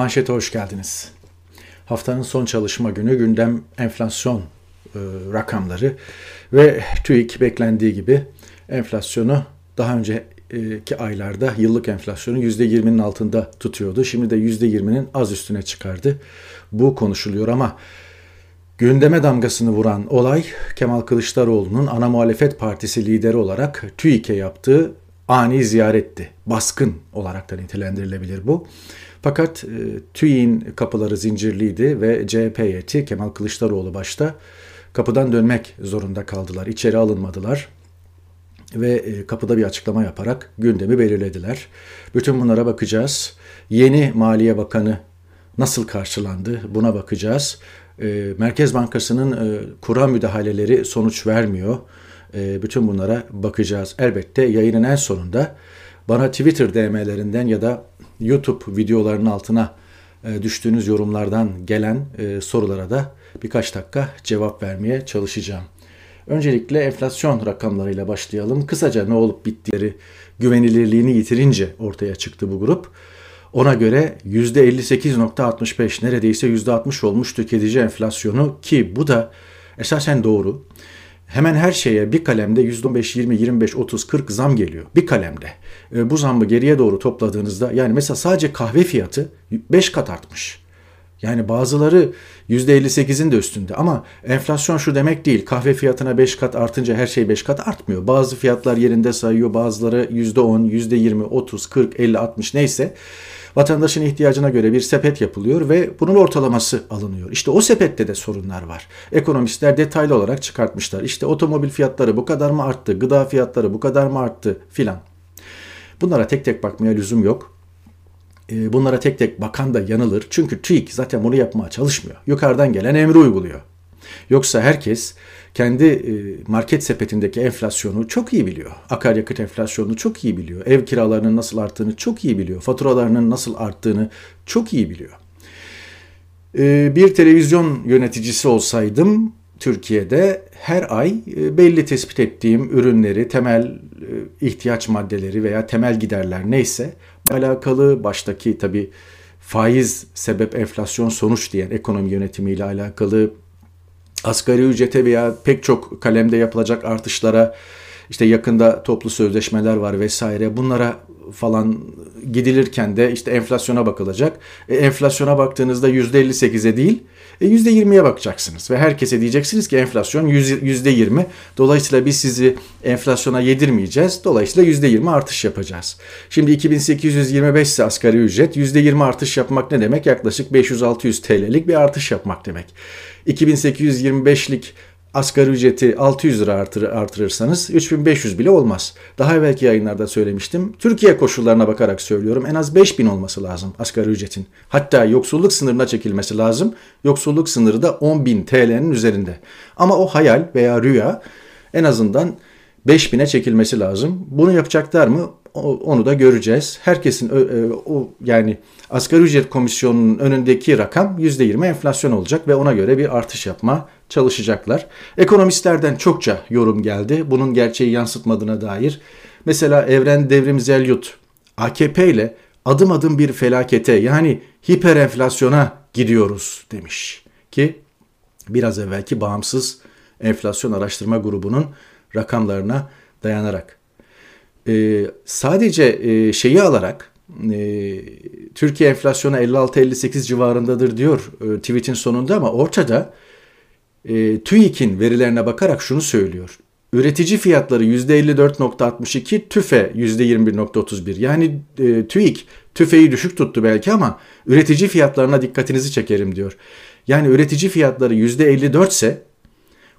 Manşete hoş geldiniz. Haftanın son çalışma günü gündem enflasyon e, rakamları ve TÜİK beklendiği gibi enflasyonu daha önceki aylarda yıllık enflasyonu %20'nin altında tutuyordu. Şimdi de %20'nin az üstüne çıkardı. Bu konuşuluyor ama gündeme damgasını vuran olay Kemal Kılıçdaroğlu'nun ana muhalefet partisi lideri olarak TÜİK'e yaptığı ani ziyaretti. Baskın olarak da nitelendirilebilir bu. Fakat e, TÜİ'nin kapıları zincirliydi ve CHP heyeti Kemal Kılıçdaroğlu başta kapıdan dönmek zorunda kaldılar. İçeri alınmadılar ve e, kapıda bir açıklama yaparak gündemi belirlediler. Bütün bunlara bakacağız. Yeni Maliye Bakanı nasıl karşılandı buna bakacağız. E, Merkez Bankası'nın e, kura müdahaleleri sonuç vermiyor. E, bütün bunlara bakacağız. Elbette yayının en sonunda bana Twitter DM'lerinden ya da YouTube videolarının altına e, düştüğünüz yorumlardan gelen e, sorulara da birkaç dakika cevap vermeye çalışacağım. Öncelikle enflasyon rakamlarıyla başlayalım. Kısaca ne olup bittiğleri güvenilirliğini yitirince ortaya çıktı bu grup. Ona göre %58.65 neredeyse %60 olmuş tüketici enflasyonu ki bu da esasen doğru hemen her şeye bir kalemde %15, 20, 25, 30, 40 zam geliyor. Bir kalemde. E, bu zammı geriye doğru topladığınızda yani mesela sadece kahve fiyatı 5 kat artmış. Yani bazıları %58'in de üstünde ama enflasyon şu demek değil. Kahve fiyatına 5 kat artınca her şey 5 kat artmıyor. Bazı fiyatlar yerinde sayıyor, bazıları %10, %20, 30, 40, 50, 60 neyse. Vatandaşın ihtiyacına göre bir sepet yapılıyor ve bunun ortalaması alınıyor. İşte o sepette de sorunlar var. Ekonomistler detaylı olarak çıkartmışlar. İşte otomobil fiyatları bu kadar mı arttı, gıda fiyatları bu kadar mı arttı filan. Bunlara tek tek bakmaya lüzum yok. Ee, bunlara tek tek bakan da yanılır. Çünkü TÜİK zaten bunu yapmaya çalışmıyor. Yukarıdan gelen emri uyguluyor. Yoksa herkes kendi e, market sepetindeki enflasyonu çok iyi biliyor. Akaryakıt enflasyonunu çok iyi biliyor. Ev kiralarının nasıl arttığını çok iyi biliyor. Faturalarının nasıl arttığını çok iyi biliyor. E, bir televizyon yöneticisi olsaydım Türkiye'de her ay e, belli tespit ettiğim ürünleri, temel ihtiyaç maddeleri veya temel giderler neyse alakalı baştaki tabi faiz sebep enflasyon sonuç diyen ekonomi yönetimiyle alakalı asgari ücrete veya pek çok kalemde yapılacak artışlara işte yakında toplu sözleşmeler var vesaire bunlara falan gidilirken de işte enflasyona bakılacak. E, enflasyona baktığınızda %58'e değil %20'ye bakacaksınız ve herkese diyeceksiniz ki enflasyon %20. Dolayısıyla biz sizi enflasyona yedirmeyeceğiz. Dolayısıyla %20 artış yapacağız. Şimdi 2825 ise asgari ücret %20 artış yapmak ne demek? Yaklaşık 500-600 TL'lik bir artış yapmak demek. 2825'lik asgari ücreti 600 lira artır, artırırsanız 3500 bile olmaz. Daha evvelki yayınlarda söylemiştim. Türkiye koşullarına bakarak söylüyorum. En az 5000 olması lazım asgari ücretin. Hatta yoksulluk sınırına çekilmesi lazım. Yoksulluk sınırı da 10.000 TL'nin üzerinde. Ama o hayal veya rüya en azından 5000'e çekilmesi lazım. Bunu yapacaklar mı? Onu da göreceğiz. Herkesin e, o yani asgari ücret komisyonunun önündeki rakam %20 enflasyon olacak ve ona göre bir artış yapma çalışacaklar. Ekonomistlerden çokça yorum geldi. Bunun gerçeği yansıtmadığına dair. Mesela Evren Devrim Zelyut AKP ile adım adım bir felakete yani hiper enflasyona gidiyoruz demiş ki biraz evvelki bağımsız enflasyon araştırma grubunun rakamlarına dayanarak. Ee, sadece e, şeyi alarak e, Türkiye enflasyonu 56-58 civarındadır diyor e, tweetin sonunda ama ortada e, TÜİK'in verilerine bakarak şunu söylüyor. Üretici fiyatları %54.62, TÜFE %21.31. Yani e, TÜİK TÜFE'yi düşük tuttu belki ama üretici fiyatlarına dikkatinizi çekerim diyor. Yani üretici fiyatları %54 ise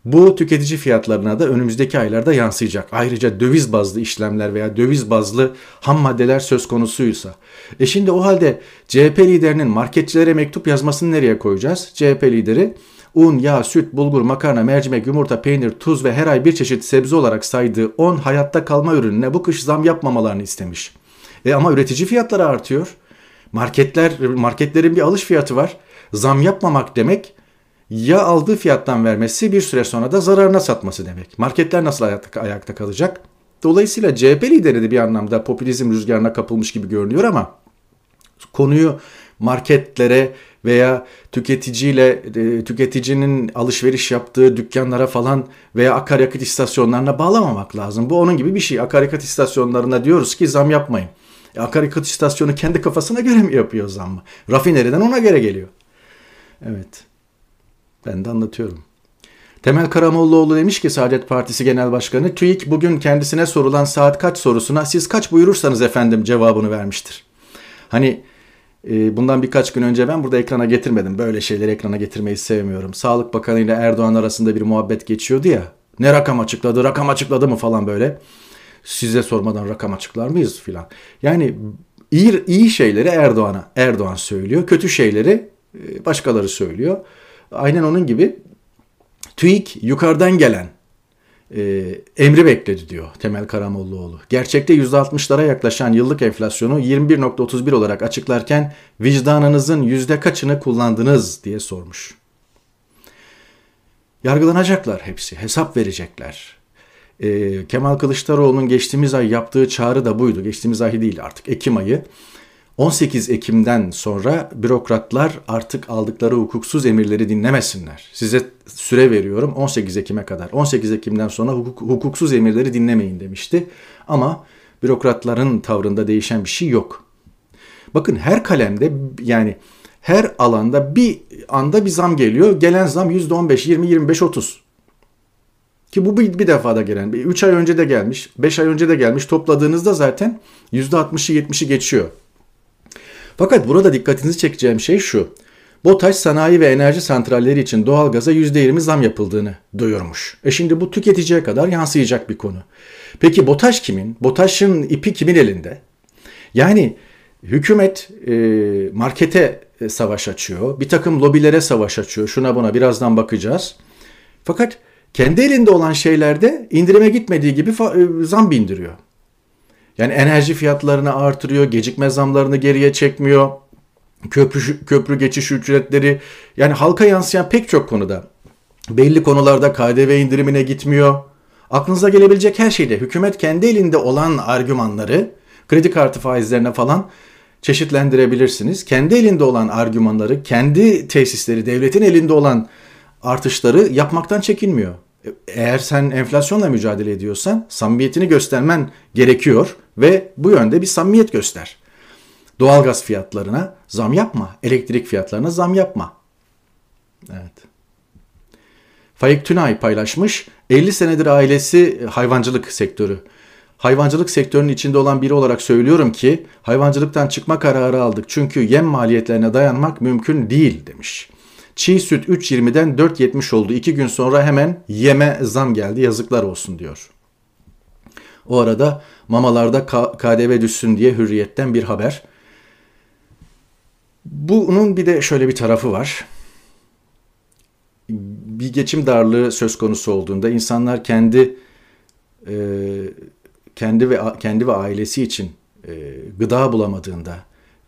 bu tüketici fiyatlarına da önümüzdeki aylarda yansıyacak. Ayrıca döviz bazlı işlemler veya döviz bazlı ham maddeler söz konusuysa. E şimdi o halde CHP liderinin marketçilere mektup yazmasını nereye koyacağız? CHP lideri un, yağ, süt, bulgur, makarna, mercimek, yumurta, peynir, tuz ve her ay bir çeşit sebze olarak saydığı 10 hayatta kalma ürününe bu kış zam yapmamalarını istemiş. E ama üretici fiyatları artıyor. Marketler marketlerin bir alış fiyatı var. Zam yapmamak demek ya aldığı fiyattan vermesi bir süre sonra da zararına satması demek. Marketler nasıl ayakta, ayakta kalacak? Dolayısıyla CHP lideri de bir anlamda popülizm rüzgarına kapılmış gibi görünüyor ama konuyu marketlere veya tüketiciyle e, tüketicinin alışveriş yaptığı dükkanlara falan veya akaryakıt istasyonlarına bağlamamak lazım. Bu onun gibi bir şey. Akaryakıt istasyonlarına diyoruz ki zam yapmayın. E, akaryakıt istasyonu kendi kafasına göre mi yapıyor zammı? Rafineriden ona göre geliyor. Evet. Ben de anlatıyorum. Temel Karamollaoğlu demiş ki Saadet Partisi Genel Başkanı TÜİK bugün kendisine sorulan saat kaç sorusuna siz kaç buyurursanız efendim cevabını vermiştir. Hani e, bundan birkaç gün önce ben burada ekrana getirmedim. Böyle şeyleri ekrana getirmeyi sevmiyorum. Sağlık Bakanı ile Erdoğan arasında bir muhabbet geçiyordu ya. Ne rakam açıkladı, rakam açıkladı mı falan böyle. Size sormadan rakam açıklar mıyız filan. Yani iyi, iyi şeyleri Erdoğan'a Erdoğan söylüyor. Kötü şeyleri e, başkaları söylüyor. Aynen onun gibi TÜİK yukarıdan gelen e, emri bekledi diyor Temel Karamollaoğlu. Gerçekte %60'lara yaklaşan yıllık enflasyonu 21.31 olarak açıklarken vicdanınızın yüzde kaçını kullandınız diye sormuş. Yargılanacaklar hepsi, hesap verecekler. E, Kemal Kılıçdaroğlu'nun geçtiğimiz ay yaptığı çağrı da buydu. Geçtiğimiz ay değil artık Ekim ayı. 18 Ekim'den sonra bürokratlar artık aldıkları hukuksuz emirleri dinlemesinler. Size süre veriyorum 18 Ekim'e kadar. 18 Ekim'den sonra hukuk, hukuksuz emirleri dinlemeyin demişti. Ama bürokratların tavrında değişen bir şey yok. Bakın her kalemde yani her alanda bir anda bir zam geliyor. Gelen zam %15, 20, 25, 30. Ki bu bir, bir defada gelen. 3 ay önce de gelmiş, 5 ay önce de gelmiş. Topladığınızda zaten %60'ı 70'i geçiyor. Fakat burada dikkatinizi çekeceğim şey şu. BOTAŞ sanayi ve enerji santralleri için doğalgaza %20 zam yapıldığını duyurmuş. E şimdi bu tüketiciye kadar yansıyacak bir konu. Peki BOTAŞ kimin? BOTAŞ'ın ipi kimin elinde? Yani hükümet e, markete e, savaş açıyor. Bir takım lobilere savaş açıyor. Şuna buna birazdan bakacağız. Fakat kendi elinde olan şeylerde indirime gitmediği gibi e, zam bindiriyor. Yani enerji fiyatlarını artırıyor, gecikme zamlarını geriye çekmiyor. Köprü, köprü geçiş ücretleri yani halka yansıyan pek çok konuda belli konularda KDV indirimine gitmiyor. Aklınıza gelebilecek her şeyde hükümet kendi elinde olan argümanları kredi kartı faizlerine falan çeşitlendirebilirsiniz. Kendi elinde olan argümanları, kendi tesisleri, devletin elinde olan artışları yapmaktan çekinmiyor. Eğer sen enflasyonla mücadele ediyorsan samimiyetini göstermen gerekiyor ve bu yönde bir samimiyet göster. Doğalgaz fiyatlarına zam yapma, elektrik fiyatlarına zam yapma. Evet. Faik Tünay paylaşmış. 50 senedir ailesi hayvancılık sektörü. Hayvancılık sektörünün içinde olan biri olarak söylüyorum ki hayvancılıktan çıkma kararı aldık çünkü yem maliyetlerine dayanmak mümkün değil demiş. Çiğ süt 3.20'den 4.70 oldu. İki gün sonra hemen yeme zam geldi yazıklar olsun diyor. O arada mamalarda KDV düşsün diye hürriyetten bir haber. Bunun bir de şöyle bir tarafı var. Bir geçim darlığı söz konusu olduğunda insanlar kendi e, kendi ve kendi ve ailesi için e, gıda bulamadığında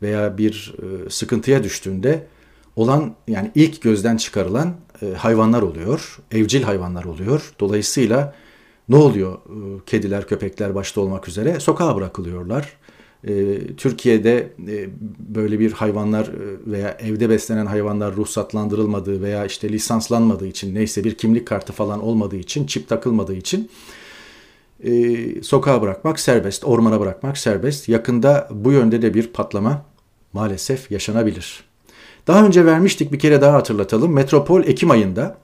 veya bir e, sıkıntıya düştüğünde olan yani ilk gözden çıkarılan e, hayvanlar oluyor. Evcil hayvanlar oluyor. Dolayısıyla ne oluyor? E, kediler, köpekler başta olmak üzere sokağa bırakılıyorlar. E, Türkiye'de böyle bir hayvanlar veya evde beslenen hayvanlar ruhsatlandırılmadığı veya işte lisanslanmadığı için neyse bir kimlik kartı falan olmadığı için, çip takılmadığı için sokağa bırakmak serbest, ormana bırakmak serbest. Yakında bu yönde de bir patlama maalesef yaşanabilir. Daha önce vermiştik bir kere daha hatırlatalım. Metropol Ekim ayında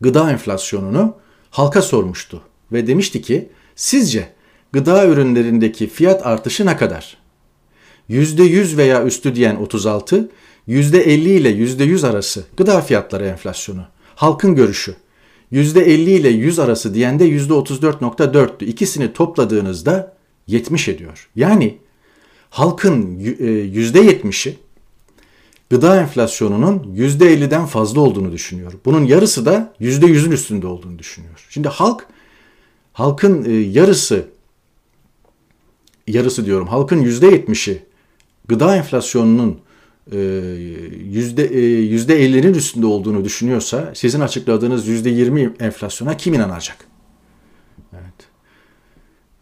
gıda enflasyonunu halka sormuştu ve demişti ki sizce gıda ürünlerindeki fiyat artışı ne kadar? %100 veya üstü diyen 36, %50 ile %100 arası gıda fiyatları enflasyonu. Halkın görüşü. %50 ile 100 arası diyen de %34.4'tü. İkisini topladığınızda 70 ediyor. Yani halkın %70'i gıda enflasyonunun %50'den fazla olduğunu düşünüyor. Bunun yarısı da %100'ün üstünde olduğunu düşünüyor. Şimdi halk halkın e, yarısı yarısı diyorum halkın %70'i gıda enflasyonunun e, yüzde e, yüzde 50'nin üstünde olduğunu düşünüyorsa sizin açıkladığınız %20 enflasyona kim inanacak? Evet.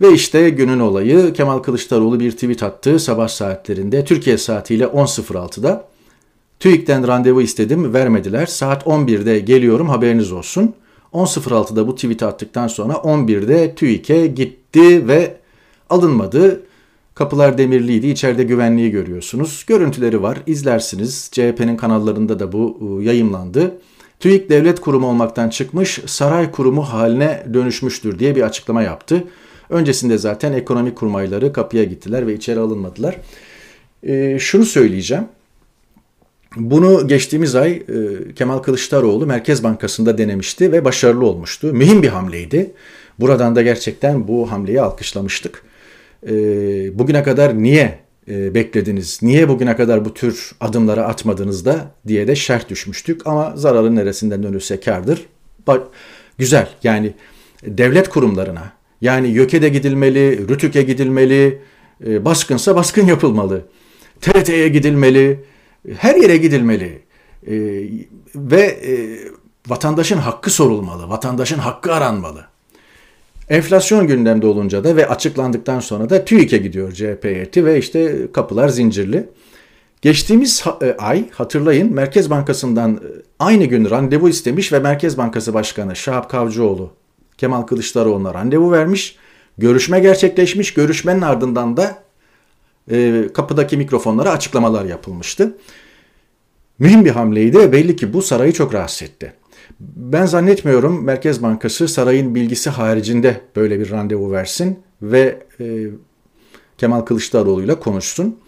Ve işte günün olayı Kemal Kılıçdaroğlu bir tweet attı sabah saatlerinde Türkiye saatiyle 10.06'da. TÜİK'ten randevu istedim vermediler. Saat 11'de geliyorum haberiniz olsun. 10.06'da bu tweet attıktan sonra 11'de TÜİK'e gitti ve alınmadı. Kapılar demirliydi. İçeride güvenliği görüyorsunuz. Görüntüleri var. izlersiniz. CHP'nin kanallarında da bu ıı, yayımlandı. TÜİK devlet kurumu olmaktan çıkmış, saray kurumu haline dönüşmüştür diye bir açıklama yaptı. Öncesinde zaten ekonomik kurmayları kapıya gittiler ve içeri alınmadılar. E, şunu söyleyeceğim. Bunu geçtiğimiz ay e, Kemal Kılıçdaroğlu Merkez Bankası'nda denemişti ve başarılı olmuştu. Mühim bir hamleydi. Buradan da gerçekten bu hamleyi alkışlamıştık. E, bugüne kadar niye e, beklediniz? Niye bugüne kadar bu tür adımları atmadınız da diye de şerh düşmüştük. Ama zararın neresinden dönülse kardır. Bak, güzel yani devlet kurumlarına yani YÖK'e gidilmeli, RÜTÜK'e gidilmeli, baskınsa baskın yapılmalı. TRT'ye gidilmeli, her yere gidilmeli. E, ve e, vatandaşın hakkı sorulmalı, vatandaşın hakkı aranmalı. Enflasyon gündemde olunca da ve açıklandıktan sonra da TÜİK'e gidiyor CHP heyeti ve işte kapılar zincirli. Geçtiğimiz ay hatırlayın Merkez Bankası'ndan aynı gün randevu istemiş ve Merkez Bankası Başkanı Şahap Kavcıoğlu Kemal Kılıçdaroğlu'na randevu vermiş. Görüşme gerçekleşmiş. Görüşmenin ardından da e, kapıdaki mikrofonlara açıklamalar yapılmıştı. Mühim bir hamleydi belli ki bu sarayı çok rahatsız etti. Ben zannetmiyorum Merkez Bankası sarayın bilgisi haricinde böyle bir randevu versin ve e, Kemal Kılıçdaroğlu ile konuşsun.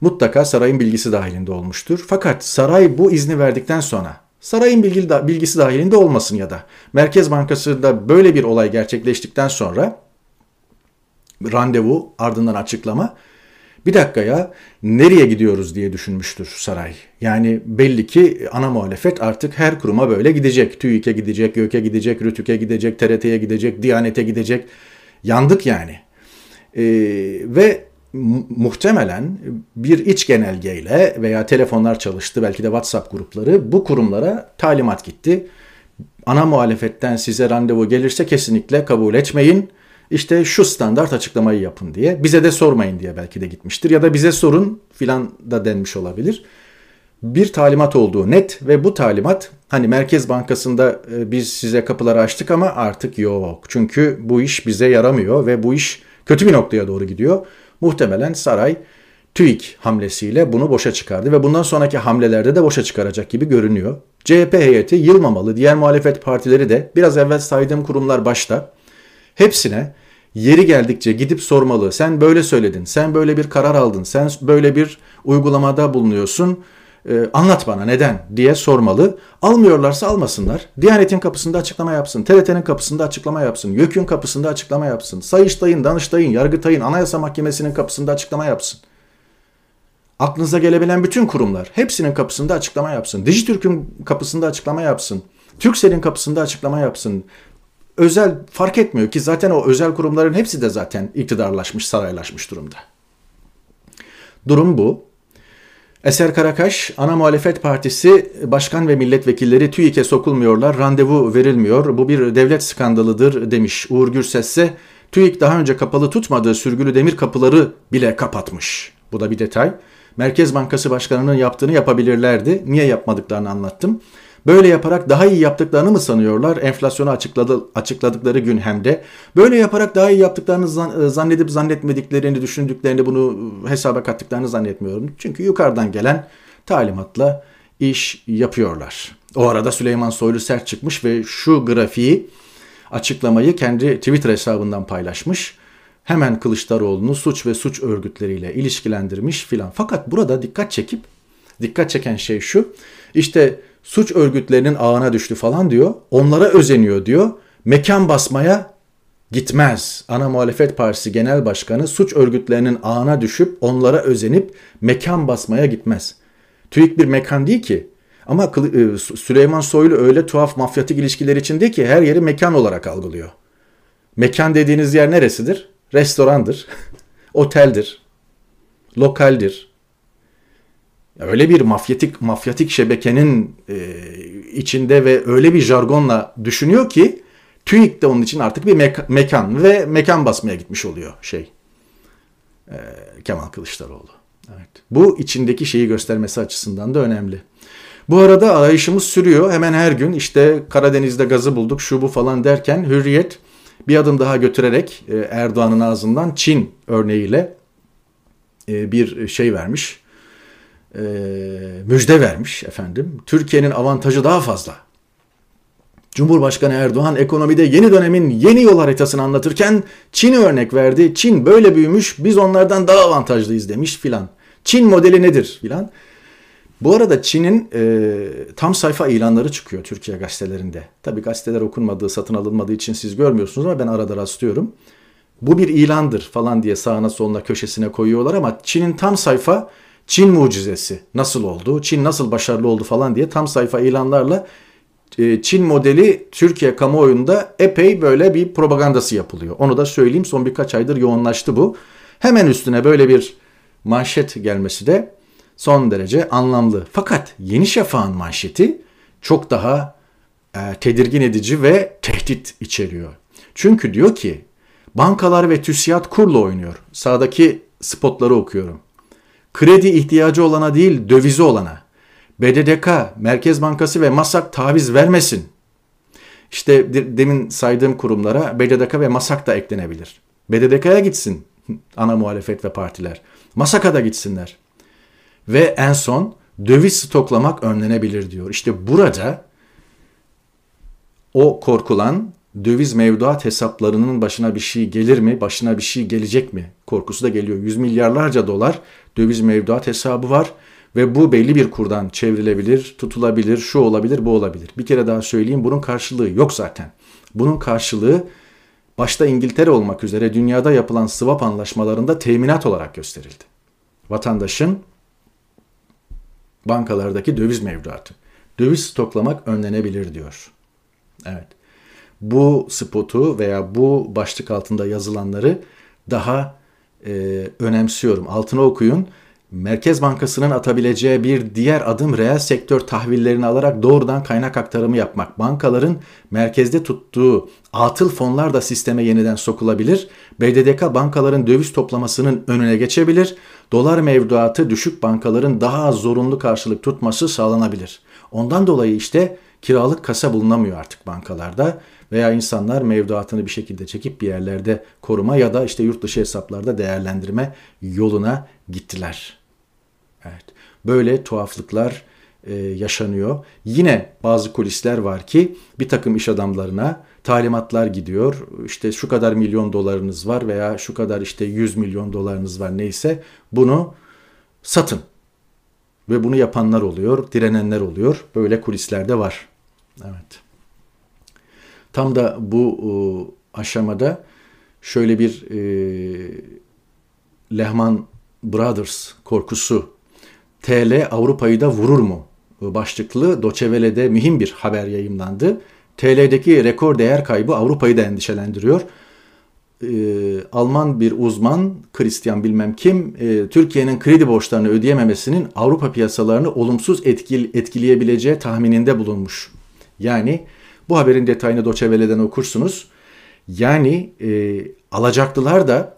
Mutlaka sarayın bilgisi dahilinde olmuştur. Fakat saray bu izni verdikten sonra sarayın bilgisi dahilinde olmasın ya da Merkez Bankası'nda böyle bir olay gerçekleştikten sonra randevu ardından açıklama bir dakika ya nereye gidiyoruz diye düşünmüştür saray. Yani belli ki ana muhalefet artık her kuruma böyle gidecek. TÜİK'e gidecek, YÖK'e gidecek, RÜTÜK'e gidecek, TRT'ye gidecek, Diyanet'e gidecek. Yandık yani. Ee, ve muhtemelen bir iç genelgeyle veya telefonlar çalıştı belki de WhatsApp grupları bu kurumlara talimat gitti. Ana muhalefetten size randevu gelirse kesinlikle kabul etmeyin. İşte şu standart açıklamayı yapın diye. Bize de sormayın diye belki de gitmiştir. Ya da bize sorun filan da denmiş olabilir. Bir talimat olduğu net ve bu talimat hani Merkez Bankası'nda e, biz size kapıları açtık ama artık yok. Çünkü bu iş bize yaramıyor ve bu iş kötü bir noktaya doğru gidiyor. Muhtemelen saray TÜİK hamlesiyle bunu boşa çıkardı ve bundan sonraki hamlelerde de boşa çıkaracak gibi görünüyor. CHP heyeti yılmamalı, diğer muhalefet partileri de biraz evvel saydığım kurumlar başta hepsine yeri geldikçe gidip sormalı. Sen böyle söyledin, sen böyle bir karar aldın, sen böyle bir uygulamada bulunuyorsun. Ee, anlat bana neden diye sormalı. Almıyorlarsa almasınlar. Diyanet'in kapısında açıklama yapsın. TRT'nin kapısında açıklama yapsın. YÖK'ün kapısında açıklama yapsın. Sayıştay'ın, Danıştay'ın, Yargıtay'ın, Anayasa Mahkemesi'nin kapısında açıklama yapsın. Aklınıza gelebilen bütün kurumlar hepsinin kapısında açıklama yapsın. Dijitürk'ün kapısında açıklama yapsın. Türksel'in kapısında açıklama yapsın. Özel fark etmiyor ki zaten o özel kurumların hepsi de zaten iktidarlaşmış, saraylaşmış durumda. Durum bu. Eser Karakaş, ana muhalefet partisi başkan ve milletvekilleri TÜİK'e sokulmuyorlar, randevu verilmiyor. Bu bir devlet skandalıdır demiş. Uğur Gürses ise TÜİK daha önce kapalı tutmadığı sürgülü demir kapıları bile kapatmış. Bu da bir detay. Merkez Bankası Başkanı'nın yaptığını yapabilirlerdi. Niye yapmadıklarını anlattım. Böyle yaparak daha iyi yaptıklarını mı sanıyorlar? Enflasyonu açıkladı, açıkladıkları gün hem de. Böyle yaparak daha iyi yaptıklarını zannedip zannetmediklerini, düşündüklerini bunu hesaba kattıklarını zannetmiyorum. Çünkü yukarıdan gelen talimatla iş yapıyorlar. O arada Süleyman Soylu sert çıkmış ve şu grafiği açıklamayı kendi Twitter hesabından paylaşmış. Hemen Kılıçdaroğlu'nu suç ve suç örgütleriyle ilişkilendirmiş filan. Fakat burada dikkat çekip dikkat çeken şey şu. İşte suç örgütlerinin ağına düştü falan diyor. Onlara özeniyor diyor. Mekan basmaya gitmez. Ana Muhalefet Partisi Genel Başkanı suç örgütlerinin ağına düşüp onlara özenip mekan basmaya gitmez. TÜİK bir mekan değil ki. Ama e, Süleyman Soylu öyle tuhaf mafyatik ilişkiler içinde ki her yeri mekan olarak algılıyor. Mekan dediğiniz yer neresidir? Restorandır, oteldir, lokaldir, öyle bir mafyatik mafyatik şebekenin e, içinde ve öyle bir jargonla düşünüyor ki TÜİK de onun için artık bir meka- mekan ve mekan basmaya gitmiş oluyor şey. Ee, Kemal Kılıçdaroğlu. Evet. Bu içindeki şeyi göstermesi açısından da önemli. Bu arada arayışımız sürüyor. Hemen her gün işte Karadeniz'de gazı bulduk şu bu falan derken Hürriyet bir adım daha götürerek e, Erdoğan'ın ağzından Çin örneğiyle e, bir şey vermiş. E, müjde vermiş efendim. Türkiye'nin avantajı daha fazla. Cumhurbaşkanı Erdoğan ekonomide yeni dönemin yeni yol haritasını anlatırken Çin'i örnek verdi. Çin böyle büyümüş biz onlardan daha avantajlıyız demiş filan. Çin modeli nedir filan. Bu arada Çin'in e, tam sayfa ilanları çıkıyor Türkiye gazetelerinde. Tabi gazeteler okunmadığı, satın alınmadığı için siz görmüyorsunuz ama ben arada rastlıyorum. Bu bir ilandır falan diye sağına soluna köşesine koyuyorlar ama Çin'in tam sayfa Çin mucizesi nasıl oldu, Çin nasıl başarılı oldu falan diye tam sayfa ilanlarla e, Çin modeli Türkiye kamuoyunda epey böyle bir propagandası yapılıyor. Onu da söyleyeyim son birkaç aydır yoğunlaştı bu. Hemen üstüne böyle bir manşet gelmesi de son derece anlamlı. Fakat Yeni Şafak'ın manşeti çok daha e, tedirgin edici ve tehdit içeriyor. Çünkü diyor ki bankalar ve TÜSİAD kurla oynuyor. Sağdaki spotları okuyorum. Kredi ihtiyacı olana değil dövizi olana. BDDK, Merkez Bankası ve MASAK taviz vermesin. İşte demin saydığım kurumlara BDDK ve MASAK da eklenebilir. BDDK'ya gitsin ana muhalefet ve partiler. MASAK'a da gitsinler. Ve en son döviz stoklamak önlenebilir diyor. İşte burada o korkulan döviz mevduat hesaplarının başına bir şey gelir mi, başına bir şey gelecek mi korkusu da geliyor. Yüz milyarlarca dolar döviz mevduat hesabı var ve bu belli bir kurdan çevrilebilir, tutulabilir, şu olabilir, bu olabilir. Bir kere daha söyleyeyim bunun karşılığı yok zaten. Bunun karşılığı başta İngiltere olmak üzere dünyada yapılan swap anlaşmalarında teminat olarak gösterildi. Vatandaşın bankalardaki döviz mevduatı. Döviz stoklamak önlenebilir diyor. Evet. Bu spotu veya bu başlık altında yazılanları daha e, önemsiyorum. Altına okuyun. Merkez Bankası'nın atabileceği bir diğer adım reel sektör tahvillerini alarak doğrudan kaynak aktarımı yapmak. Bankaların merkezde tuttuğu atıl fonlar da sisteme yeniden sokulabilir. BDDK bankaların döviz toplamasının önüne geçebilir. Dolar mevduatı düşük bankaların daha az zorunlu karşılık tutması sağlanabilir. Ondan dolayı işte kiralık kasa bulunamıyor artık bankalarda veya insanlar mevduatını bir şekilde çekip bir yerlerde koruma ya da işte yurt dışı hesaplarda değerlendirme yoluna gittiler. Evet. Böyle tuhaflıklar e, yaşanıyor. Yine bazı kulisler var ki bir takım iş adamlarına talimatlar gidiyor. İşte şu kadar milyon dolarınız var veya şu kadar işte 100 milyon dolarınız var neyse bunu satın. Ve bunu yapanlar oluyor, direnenler oluyor. Böyle kulislerde var. Evet. Tam da bu e, aşamada şöyle bir e, Lehman Brothers korkusu TL Avrupa'yı da vurur mu başlıklı Doçevele'de mühim bir haber yayımlandı. TL'deki rekor değer kaybı Avrupa'yı da endişelendiriyor. Ee, Alman bir uzman, Christian bilmem kim, e, Türkiye'nin kredi borçlarını ödeyememesinin Avrupa piyasalarını olumsuz etkil, etkileyebileceği tahmininde bulunmuş. Yani bu haberin detayını Doçevele'den okursunuz. Yani e, alacaklılar da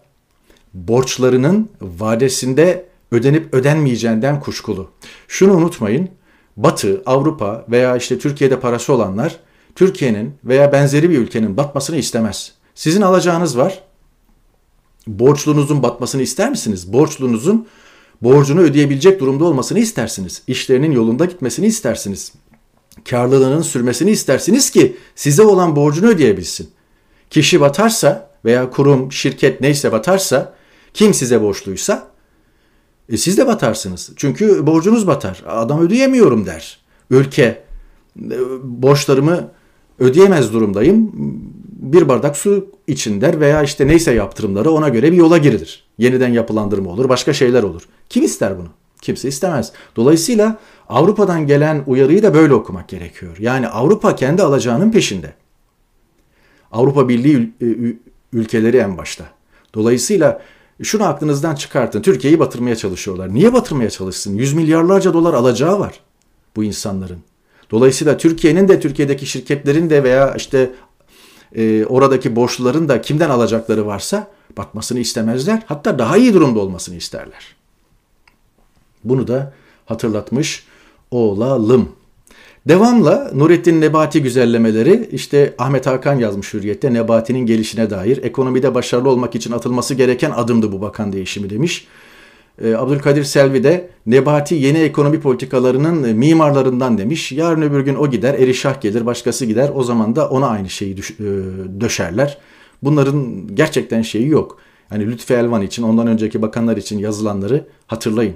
borçlarının vadesinde ödenip ödenmeyeceğinden kuşkulu. Şunu unutmayın. Batı, Avrupa veya işte Türkiye'de parası olanlar Türkiye'nin veya benzeri bir ülkenin batmasını istemez. Sizin alacağınız var. Borçlunuzun batmasını ister misiniz? Borçlunuzun borcunu ödeyebilecek durumda olmasını istersiniz. İşlerinin yolunda gitmesini istersiniz. Karlılığının sürmesini istersiniz ki size olan borcunu ödeyebilsin. Kişi batarsa veya kurum, şirket neyse batarsa, kim size borçluysa e siz de batarsınız. Çünkü borcunuz batar. Adam ödeyemiyorum der. Ülke e, borçlarımı ödeyemez durumdayım. Bir bardak su için der veya işte neyse yaptırımları ona göre bir yola girilir. Yeniden yapılandırma olur, başka şeyler olur. Kim ister bunu? Kimse istemez. Dolayısıyla Avrupa'dan gelen uyarıyı da böyle okumak gerekiyor. Yani Avrupa kendi alacağının peşinde. Avrupa Birliği ülkeleri en başta. Dolayısıyla şunu aklınızdan çıkartın. Türkiye'yi batırmaya çalışıyorlar. Niye batırmaya çalışsın? Yüz milyarlarca dolar alacağı var bu insanların. Dolayısıyla Türkiye'nin de Türkiye'deki şirketlerin de veya işte e, oradaki borçluların da kimden alacakları varsa bakmasını istemezler. Hatta daha iyi durumda olmasını isterler. Bunu da hatırlatmış olalım. Devamla Nurettin Nebati güzellemeleri işte Ahmet Hakan yazmış Hürriyet'te Nebati'nin gelişine dair ekonomide başarılı olmak için atılması gereken adımdı bu bakan değişimi demiş. Ee, Abdülkadir Selvi de Nebati yeni ekonomi politikalarının mimarlarından demiş. Yarın öbür gün o gider, Erişah gelir, başkası gider. O zaman da ona aynı şeyi e, döşerler. Bunların gerçekten şeyi yok. Yani Lütfi Elvan için, ondan önceki bakanlar için yazılanları hatırlayın.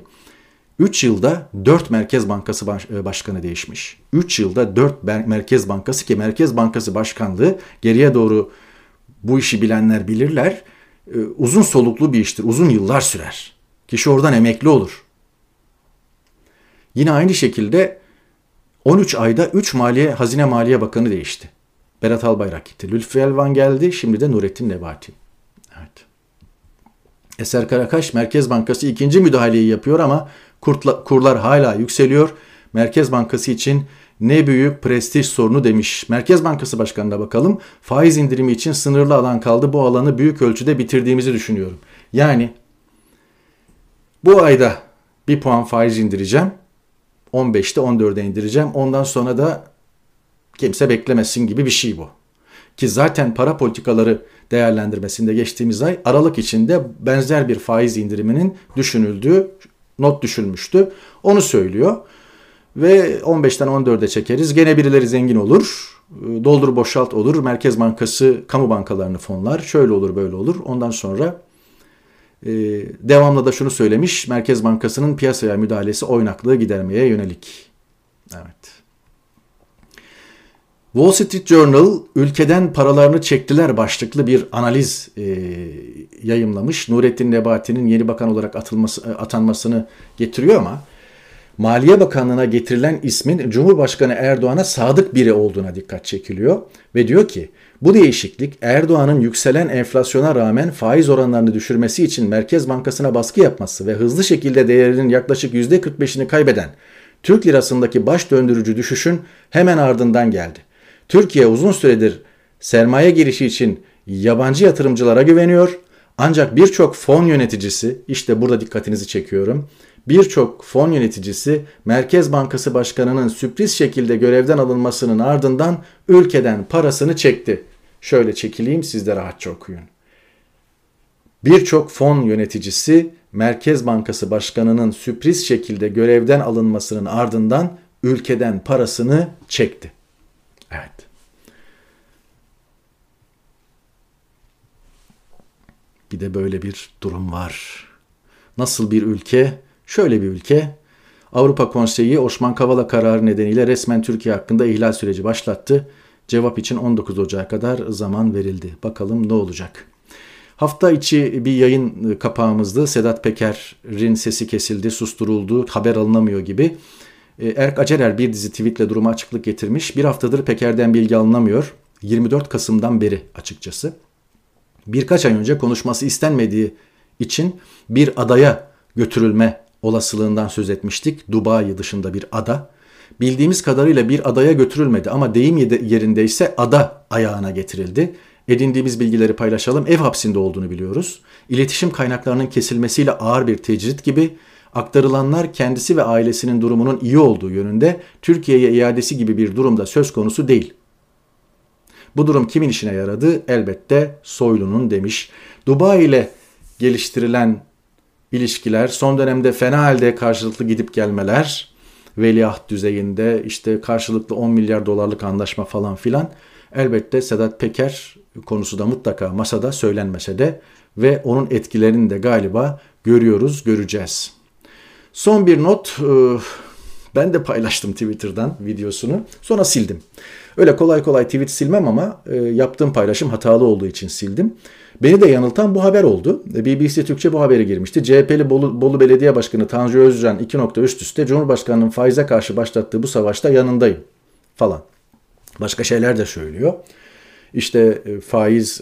3 yılda 4 Merkez Bankası e, Başkanı değişmiş. 3 yılda 4 Merkez Bankası ki Merkez Bankası Başkanlığı geriye doğru bu işi bilenler bilirler. E, uzun soluklu bir iştir. Uzun yıllar sürer. Kişi oradan emekli olur. Yine aynı şekilde 13 ayda 3 Maliye Hazine Maliye Bakanı değişti. Berat Albayrak gitti. Lütfi Elvan geldi. Şimdi de Nurettin Nebati. Evet. Eser Karakaş Merkez Bankası ikinci müdahaleyi yapıyor ama kurtla, kurlar hala yükseliyor. Merkez Bankası için ne büyük prestij sorunu demiş. Merkez Bankası Başkanı'na bakalım. Faiz indirimi için sınırlı alan kaldı. Bu alanı büyük ölçüde bitirdiğimizi düşünüyorum. Yani bu ayda bir puan faiz indireceğim. 15'te 14'e indireceğim. Ondan sonra da kimse beklemesin gibi bir şey bu. Ki zaten para politikaları değerlendirmesinde geçtiğimiz ay Aralık içinde benzer bir faiz indiriminin düşünüldüğü not düşülmüştü. Onu söylüyor. Ve 15'ten 14'e çekeriz. Gene birileri zengin olur. Doldur boşalt olur. Merkez Bankası kamu bankalarını fonlar. Şöyle olur böyle olur. Ondan sonra e, devamlı da şunu söylemiş. Merkez Bankası'nın piyasaya müdahalesi oynaklığı gidermeye yönelik. Evet. Wall Street Journal ülkeden paralarını çektiler başlıklı bir analiz e, yayımlamış. Nurettin Nebati'nin yeni bakan olarak atılması, e, atanmasını getiriyor ama Maliye Bakanlığı'na getirilen ismin Cumhurbaşkanı Erdoğan'a sadık biri olduğuna dikkat çekiliyor ve diyor ki bu değişiklik Erdoğan'ın yükselen enflasyona rağmen faiz oranlarını düşürmesi için Merkez Bankası'na baskı yapması ve hızlı şekilde değerinin yaklaşık %45'ini kaybeden Türk lirasındaki baş döndürücü düşüşün hemen ardından geldi. Türkiye uzun süredir sermaye girişi için yabancı yatırımcılara güveniyor. Ancak birçok fon yöneticisi, işte burada dikkatinizi çekiyorum. Birçok fon yöneticisi Merkez Bankası Başkanı'nın sürpriz şekilde görevden alınmasının ardından ülkeden parasını çekti. Şöyle çekileyim siz de rahatça okuyun. Birçok fon yöneticisi Merkez Bankası Başkanı'nın sürpriz şekilde görevden alınmasının ardından ülkeden parasını çekti. Evet. Bir de böyle bir durum var. Nasıl bir ülke? Şöyle bir ülke. Avrupa Konseyi Osman Kavala kararı nedeniyle resmen Türkiye hakkında ihlal süreci başlattı. Cevap için 19 Ocak'a kadar zaman verildi. Bakalım ne olacak? Hafta içi bir yayın kapağımızdı. Sedat Peker'in sesi kesildi, susturuldu, haber alınamıyor gibi. E, Erk Acerer bir dizi tweetle duruma açıklık getirmiş. Bir haftadır Peker'den bilgi alınamıyor. 24 Kasım'dan beri açıkçası. Birkaç ay önce konuşması istenmediği için bir adaya götürülme olasılığından söz etmiştik. Dubai dışında bir ada. Bildiğimiz kadarıyla bir adaya götürülmedi ama deyim yerindeyse ada ayağına getirildi. Edindiğimiz bilgileri paylaşalım. Ev hapsinde olduğunu biliyoruz. İletişim kaynaklarının kesilmesiyle ağır bir tecrit gibi aktarılanlar kendisi ve ailesinin durumunun iyi olduğu yönünde Türkiye'ye iadesi gibi bir durumda söz konusu değil. Bu durum kimin işine yaradı? Elbette Soylu'nun demiş. Dubai ile geliştirilen ilişkiler, son dönemde fena halde karşılıklı gidip gelmeler, veliaht düzeyinde işte karşılıklı 10 milyar dolarlık anlaşma falan filan elbette Sedat Peker konusu da mutlaka masada söylenmese de ve onun etkilerini de galiba görüyoruz, göreceğiz. Son bir not, e, ben de paylaştım Twitter'dan videosunu. Sonra sildim. Öyle kolay kolay tweet silmem ama e, yaptığım paylaşım hatalı olduğu için sildim. Beni de yanıltan bu haber oldu. E, BBC Türkçe bu haberi girmişti. CHP'li Bolu, Bolu Belediye Başkanı Tanju Özcan 2 nokta üst üste Cumhurbaşkanı'nın faize karşı başlattığı bu savaşta yanındayım falan. Başka şeyler de söylüyor. İşte faiz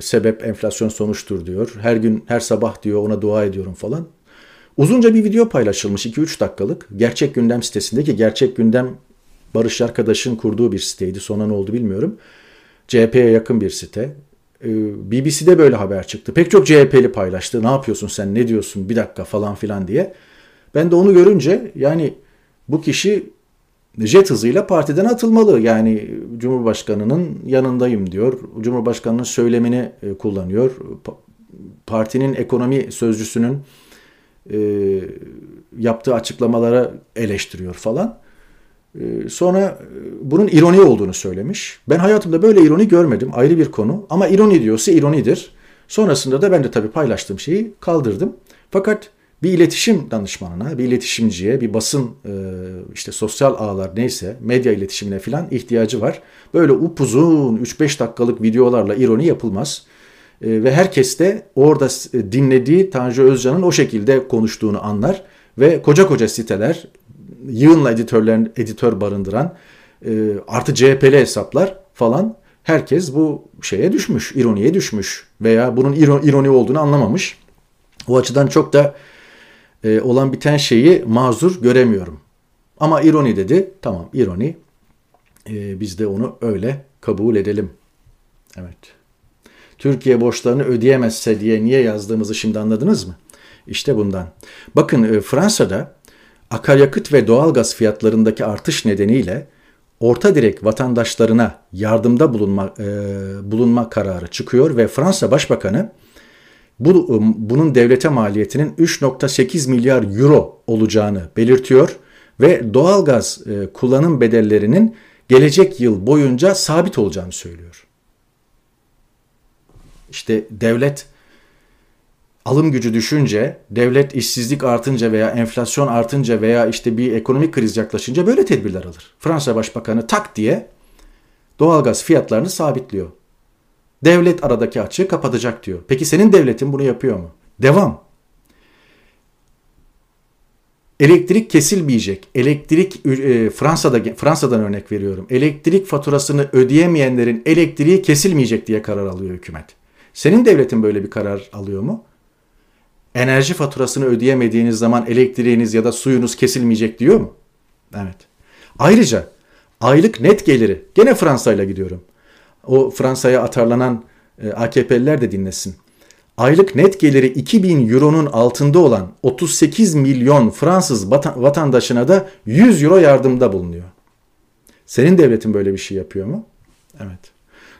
sebep enflasyon sonuçtur diyor. Her gün her sabah diyor ona dua ediyorum falan. Uzunca bir video paylaşılmış 2-3 dakikalık. Gerçek Gündem sitesindeki Gerçek Gündem Barış Arkadaş'ın kurduğu bir siteydi. Sonra ne oldu bilmiyorum. CHP'ye yakın bir site. Ee, BBC'de böyle haber çıktı. Pek çok CHP'li paylaştı. Ne yapıyorsun sen ne diyorsun bir dakika falan filan diye. Ben de onu görünce yani bu kişi jet hızıyla partiden atılmalı. Yani Cumhurbaşkanı'nın yanındayım diyor. Cumhurbaşkanı'nın söylemini e, kullanıyor. Partinin ekonomi sözcüsünün e, yaptığı açıklamalara eleştiriyor falan. E, sonra bunun ironi olduğunu söylemiş. Ben hayatımda böyle ironi görmedim. Ayrı bir konu. Ama ironi diyorsa ironidir. Sonrasında da ben de tabii paylaştığım şeyi kaldırdım. Fakat bir iletişim danışmanına, bir iletişimciye, bir basın e, işte sosyal ağlar neyse medya iletişimine falan ihtiyacı var. Böyle upuzun 3-5 dakikalık videolarla ironi yapılmaz. E, ve herkes de orada dinlediği Tanju Özcan'ın o şekilde konuştuğunu anlar ve koca koca siteler yığınla editörlerin editör barındıran e, artı CHP'li hesaplar falan herkes bu şeye düşmüş, ironiye düşmüş veya bunun ironi olduğunu anlamamış. O açıdan çok da e, olan biten şeyi mazur göremiyorum. Ama ironi dedi. Tamam ironi. E, biz de onu öyle kabul edelim. Evet. Türkiye borçlarını ödeyemezse diye niye yazdığımızı şimdi anladınız mı? İşte bundan. Bakın e, Fransa'da akaryakıt ve doğalgaz fiyatlarındaki artış nedeniyle orta direk vatandaşlarına yardımda bulunma, e, bulunma kararı çıkıyor ve Fransa Başbakanı bu, ıı, bunun devlete maliyetinin 3.8 milyar euro olacağını belirtiyor ve doğalgaz e, kullanım bedellerinin gelecek yıl boyunca sabit olacağını söylüyor. İşte devlet alım gücü düşünce, devlet işsizlik artınca veya enflasyon artınca veya işte bir ekonomik kriz yaklaşınca böyle tedbirler alır. Fransa Başbakanı tak diye doğalgaz fiyatlarını sabitliyor. Devlet aradaki açığı kapatacak diyor. Peki senin devletin bunu yapıyor mu? Devam. Elektrik kesilmeyecek. Elektrik e, Fransa'da Fransa'dan örnek veriyorum. Elektrik faturasını ödeyemeyenlerin elektriği kesilmeyecek diye karar alıyor hükümet. Senin devletin böyle bir karar alıyor mu? Enerji faturasını ödeyemediğiniz zaman elektriğiniz ya da suyunuz kesilmeyecek diyor mu? Evet. Ayrıca aylık net geliri gene Fransa ile gidiyorum o Fransa'ya atarlanan e, AKP'liler de dinlesin. Aylık net geliri 2000 euronun altında olan 38 milyon Fransız vatandaşına da 100 euro yardımda bulunuyor. Senin devletin böyle bir şey yapıyor mu? Evet.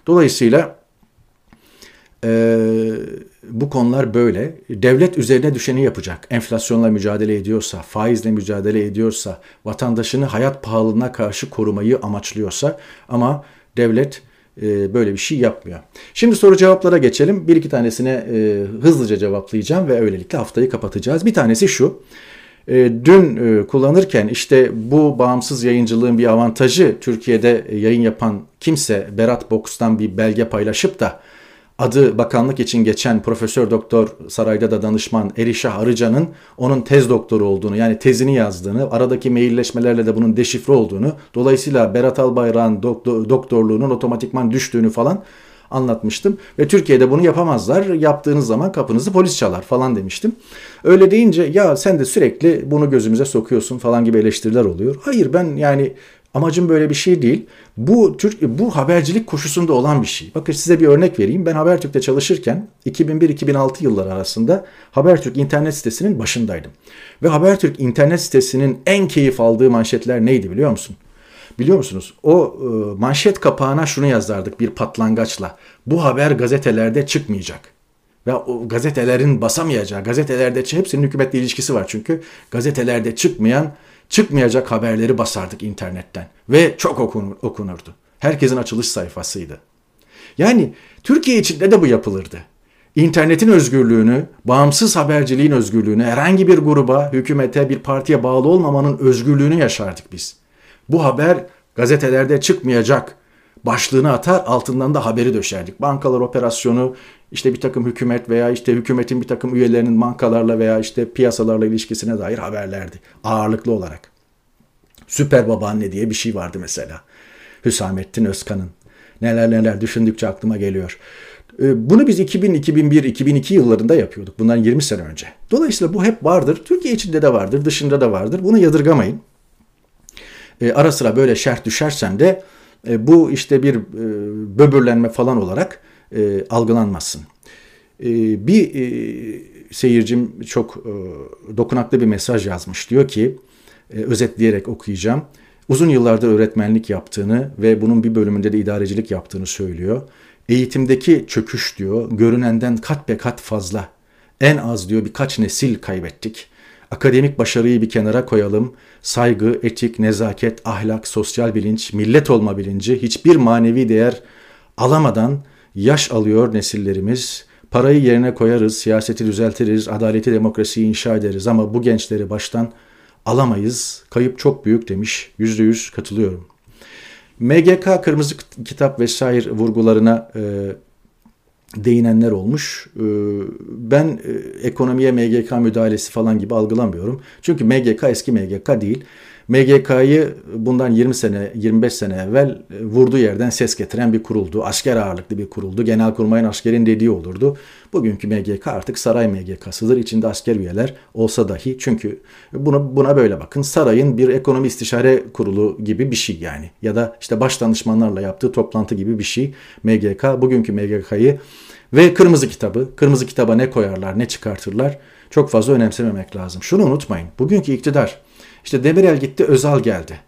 Dolayısıyla e, bu konular böyle. Devlet üzerine düşeni yapacak. Enflasyonla mücadele ediyorsa, faizle mücadele ediyorsa, vatandaşını hayat pahalılığına karşı korumayı amaçlıyorsa ama devlet e, böyle bir şey yapmıyor. Şimdi soru cevaplara geçelim. Bir iki tanesine e, hızlıca cevaplayacağım ve öylelikle haftayı kapatacağız. Bir tanesi şu. E, dün kullanırken işte bu bağımsız yayıncılığın bir avantajı Türkiye'de yayın yapan kimse Berat Box'tan bir belge paylaşıp da adı bakanlık için geçen Profesör Doktor sarayda da danışman Erişah Arıcan'ın onun tez doktoru olduğunu yani tezini yazdığını, aradaki mailleşmelerle de bunun deşifre olduğunu, dolayısıyla Berat Albayrak'ın doktor, doktorluğunun otomatikman düştüğünü falan anlatmıştım. Ve Türkiye'de bunu yapamazlar. Yaptığınız zaman kapınızı polis çalar falan demiştim. Öyle deyince ya sen de sürekli bunu gözümüze sokuyorsun falan gibi eleştiriler oluyor. Hayır ben yani Amacım böyle bir şey değil. Bu Türk bu habercilik koşusunda olan bir şey. Bakın size bir örnek vereyim. Ben Habertürk'te çalışırken 2001-2006 yılları arasında Habertürk internet sitesinin başındaydım. Ve Habertürk internet sitesinin en keyif aldığı manşetler neydi biliyor musun? Biliyor musunuz? O e, manşet kapağına şunu yazardık bir patlangaçla. Bu haber gazetelerde çıkmayacak. Ve o gazetelerin basamayacağı, gazetelerde hepsinin hükümetle ilişkisi var çünkü. Gazetelerde çıkmayan çıkmayacak haberleri basardık internetten ve çok okunur, okunurdu. Herkesin açılış sayfasıydı. Yani Türkiye içinde de bu yapılırdı. İnternetin özgürlüğünü, bağımsız haberciliğin özgürlüğünü, herhangi bir gruba, hükümete, bir partiye bağlı olmamanın özgürlüğünü yaşardık biz. Bu haber gazetelerde çıkmayacak başlığını atar altından da haberi döşerdik. Bankalar operasyonu, işte bir takım hükümet veya işte hükümetin bir takım üyelerinin bankalarla veya işte piyasalarla ilişkisine dair haberlerdi ağırlıklı olarak. Süper babaanne diye bir şey vardı mesela. Hüsamettin Özkan'ın. Neler neler düşündükçe aklıma geliyor. Ee, bunu biz 2000, 2001, 2002 yıllarında yapıyorduk. Bundan 20 sene önce. Dolayısıyla bu hep vardır. Türkiye içinde de vardır, dışında da vardır. Bunu yadırgamayın. Ee, ara sıra böyle şerh düşersem de e, bu işte bir e, böbürlenme falan olarak e, algılanmasın. E, bir e, seyircim çok e, dokunaklı bir mesaj yazmış. Diyor ki, e, özetleyerek okuyacağım. Uzun yıllardır öğretmenlik yaptığını ve bunun bir bölümünde de idarecilik yaptığını söylüyor. Eğitimdeki çöküş diyor, görünenden kat be kat fazla. En az diyor birkaç nesil kaybettik. Akademik başarıyı bir kenara koyalım. Saygı, etik, nezaket, ahlak, sosyal bilinç, millet olma bilinci hiçbir manevi değer alamadan yaş alıyor nesillerimiz. Parayı yerine koyarız, siyaseti düzeltiriz, adaleti, demokrasiyi inşa ederiz ama bu gençleri baştan alamayız. Kayıp çok büyük demiş. Yüzde yüz katılıyorum. MGK kırmızı kitap vesaire vurgularına e, değinenler olmuş. E, ben e, ekonomiye MGK müdahalesi falan gibi algılamıyorum. Çünkü MGK eski MGK değil. MGK'yı bundan 20 sene, 25 sene evvel e, vurduğu yerden ses getiren bir kuruldu. Asker ağırlıklı bir kuruldu. Genelkurmay'ın askerin dediği olurdu. Bugünkü MGK artık saray MGK'sıdır. İçinde asker üyeler olsa dahi. Çünkü buna, buna böyle bakın. Sarayın bir ekonomi istişare kurulu gibi bir şey yani. Ya da işte baş danışmanlarla yaptığı toplantı gibi bir şey. MGK bugünkü MGK'yı ve kırmızı kitabı. Kırmızı kitaba ne koyarlar, ne çıkartırlar çok fazla önemsememek lazım. Şunu unutmayın. Bugünkü iktidar işte Demirel gitti Özal geldi.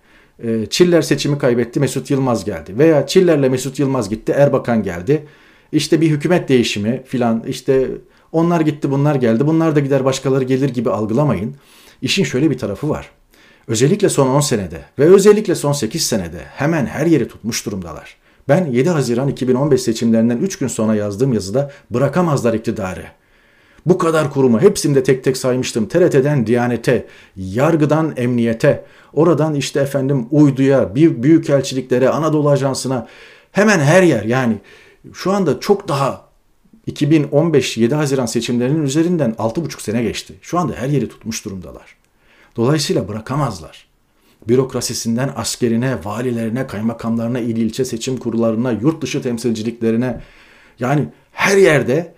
Ee, Çiller seçimi kaybetti Mesut Yılmaz geldi. Veya Çiller'le Mesut Yılmaz gitti Erbakan geldi. İşte bir hükümet değişimi filan işte onlar gitti bunlar geldi. Bunlar da gider başkaları gelir gibi algılamayın. İşin şöyle bir tarafı var. Özellikle son 10 senede ve özellikle son 8 senede hemen her yeri tutmuş durumdalar. Ben 7 Haziran 2015 seçimlerinden 3 gün sonra yazdığım yazıda bırakamazlar iktidarı. Bu kadar kurumu hepsini de tek tek saymıştım. TRT'den Diyanet'e, yargıdan emniyete, oradan işte efendim uyduya, bir büyük elçiliklere, Anadolu Ajansı'na hemen her yer yani şu anda çok daha 2015 7 Haziran seçimlerinin üzerinden 6,5 sene geçti. Şu anda her yeri tutmuş durumdalar. Dolayısıyla bırakamazlar. Bürokrasisinden askerine, valilerine, kaymakamlarına, il ilçe seçim kurullarına, yurt dışı temsilciliklerine yani her yerde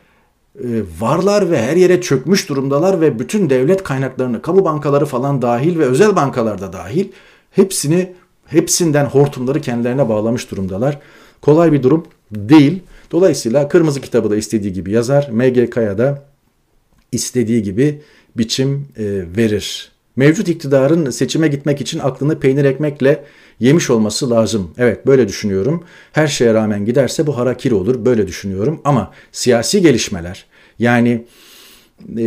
varlar ve her yere çökmüş durumdalar ve bütün devlet kaynaklarını, kamu bankaları falan dahil ve özel bankalar da dahil hepsini hepsinden hortumları kendilerine bağlamış durumdalar. Kolay bir durum değil. Dolayısıyla kırmızı kitabı da istediği gibi yazar. MGK'ya da istediği gibi biçim e, verir. Mevcut iktidarın seçime gitmek için aklını peynir ekmekle yemiş olması lazım. Evet böyle düşünüyorum. Her şeye rağmen giderse bu harakiri olur. Böyle düşünüyorum. Ama siyasi gelişmeler yani e,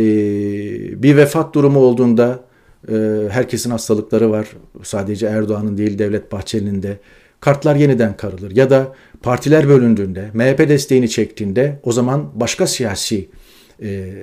bir vefat durumu olduğunda e, herkesin hastalıkları var. Sadece Erdoğan'ın değil Devlet Bahçeli'nin de. Kartlar yeniden karılır. Ya da partiler bölündüğünde, MHP desteğini çektiğinde o zaman başka siyasi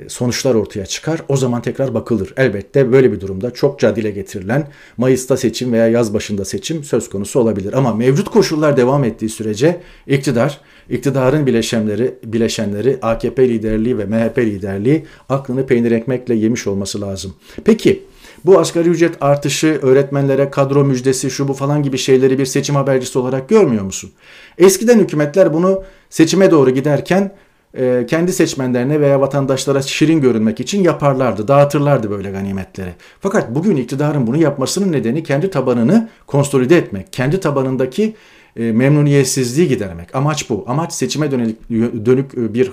sonuçlar ortaya çıkar. O zaman tekrar bakılır. Elbette böyle bir durumda çokça dile getirilen Mayıs'ta seçim veya yaz başında seçim söz konusu olabilir. Ama mevcut koşullar devam ettiği sürece iktidar, iktidarın bileşenleri, bileşenleri AKP liderliği ve MHP liderliği aklını peynir ekmekle yemiş olması lazım. Peki bu asgari ücret artışı, öğretmenlere kadro müjdesi, şu bu falan gibi şeyleri bir seçim habercisi olarak görmüyor musun? Eskiden hükümetler bunu seçime doğru giderken e, kendi seçmenlerine veya vatandaşlara şirin görünmek için yaparlardı, dağıtırlardı böyle ganimetleri. Fakat bugün iktidarın bunu yapmasının nedeni kendi tabanını konsolide etmek, kendi tabanındaki e, memnuniyetsizliği gidermek. Amaç bu. Amaç seçime dönük, dönük e, bir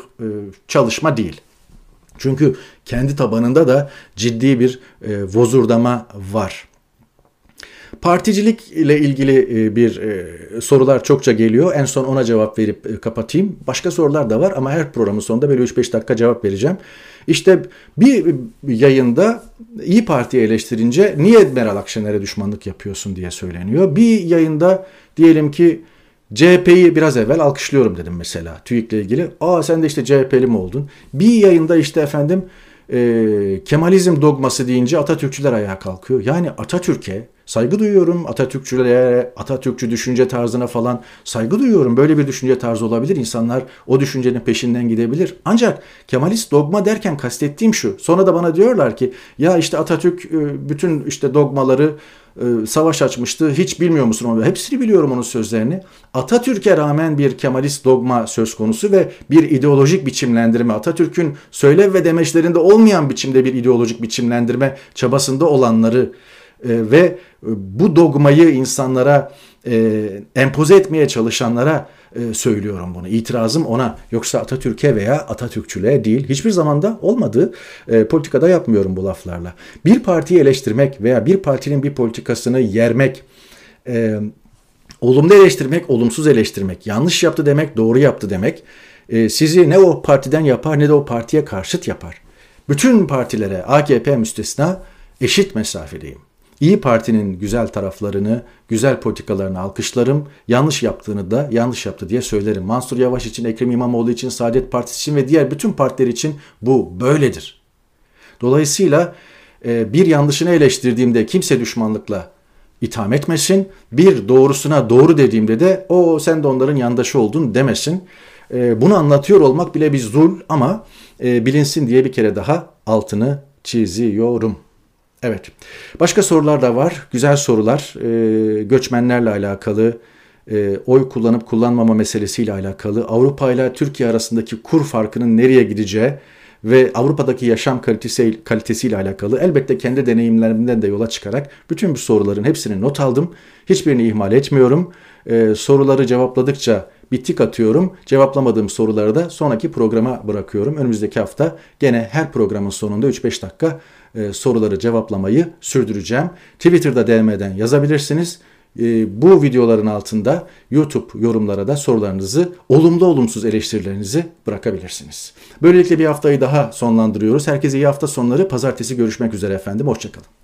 çalışma değil. Çünkü kendi tabanında da ciddi bir vozurdama var. Particilik ile ilgili e, bir e, sorular çokça geliyor. En son ona cevap verip e, kapatayım. Başka sorular da var ama her programın sonunda böyle 3-5 dakika cevap vereceğim. İşte bir yayında İyi Parti'yi eleştirince niye Meral Akşener'e düşmanlık yapıyorsun diye söyleniyor. Bir yayında diyelim ki CHP'yi biraz evvel alkışlıyorum dedim mesela TÜİK'le ilgili. Aa sen de işte CHP'li mi oldun? Bir yayında işte efendim e, Kemalizm dogması deyince Atatürkçüler ayağa kalkıyor. Yani Atatürk'e saygı duyuyorum. Atatürkçülere, Atatürkçü düşünce tarzına falan saygı duyuyorum. Böyle bir düşünce tarzı olabilir. İnsanlar o düşüncenin peşinden gidebilir. Ancak Kemalist dogma derken kastettiğim şu. Sonra da bana diyorlar ki ya işte Atatürk e, bütün işte dogmaları e, savaş açmıştı. Hiç bilmiyor musun onu? Hepsini biliyorum onun sözlerini. Atatürk'e rağmen bir Kemalist dogma söz konusu ve bir ideolojik biçimlendirme. Atatürk'ün söylev ve demeçlerinde olmayan biçimde bir ideolojik biçimlendirme çabasında olanları ve bu dogmayı insanlara e, empoze etmeye çalışanlara e, söylüyorum bunu. İtirazım ona. Yoksa Atatürk'e veya Atatürkçülüğe değil. Hiçbir zamanda olmadı. E, politikada yapmıyorum bu laflarla. Bir partiyi eleştirmek veya bir partinin bir politikasını yermek, e, olumlu eleştirmek, olumsuz eleştirmek, yanlış yaptı demek, doğru yaptı demek, e, sizi ne o partiden yapar ne de o partiye karşıt yapar. Bütün partilere AKP müstesna eşit mesafedeyim. İyi Parti'nin güzel taraflarını, güzel politikalarını alkışlarım. Yanlış yaptığını da yanlış yaptı diye söylerim. Mansur Yavaş için, Ekrem İmamoğlu için, Saadet Partisi için ve diğer bütün partiler için bu böyledir. Dolayısıyla e, bir yanlışını eleştirdiğimde kimse düşmanlıkla itham etmesin. Bir doğrusuna doğru dediğimde de o sen de onların yandaşı oldun demesin. E, bunu anlatıyor olmak bile bir zul ama e, bilinsin diye bir kere daha altını çiziyorum. Evet. Başka sorular da var. Güzel sorular. E, göçmenlerle alakalı, e, oy kullanıp kullanmama meselesiyle alakalı, Avrupa ile Türkiye arasındaki kur farkının nereye gideceği ve Avrupa'daki yaşam kalitesi kalitesiyle alakalı elbette kendi deneyimlerimden de yola çıkarak bütün bu soruların hepsini not aldım. Hiçbirini ihmal etmiyorum. E, soruları cevapladıkça bir atıyorum. Cevaplamadığım soruları da sonraki programa bırakıyorum. Önümüzdeki hafta gene her programın sonunda 3-5 dakika e, soruları cevaplamayı sürdüreceğim. Twitter'da DM'den yazabilirsiniz. E, bu videoların altında YouTube yorumlara da sorularınızı, olumlu olumsuz eleştirilerinizi bırakabilirsiniz. Böylelikle bir haftayı daha sonlandırıyoruz. Herkese iyi hafta sonları. Pazartesi görüşmek üzere efendim. Hoşçakalın.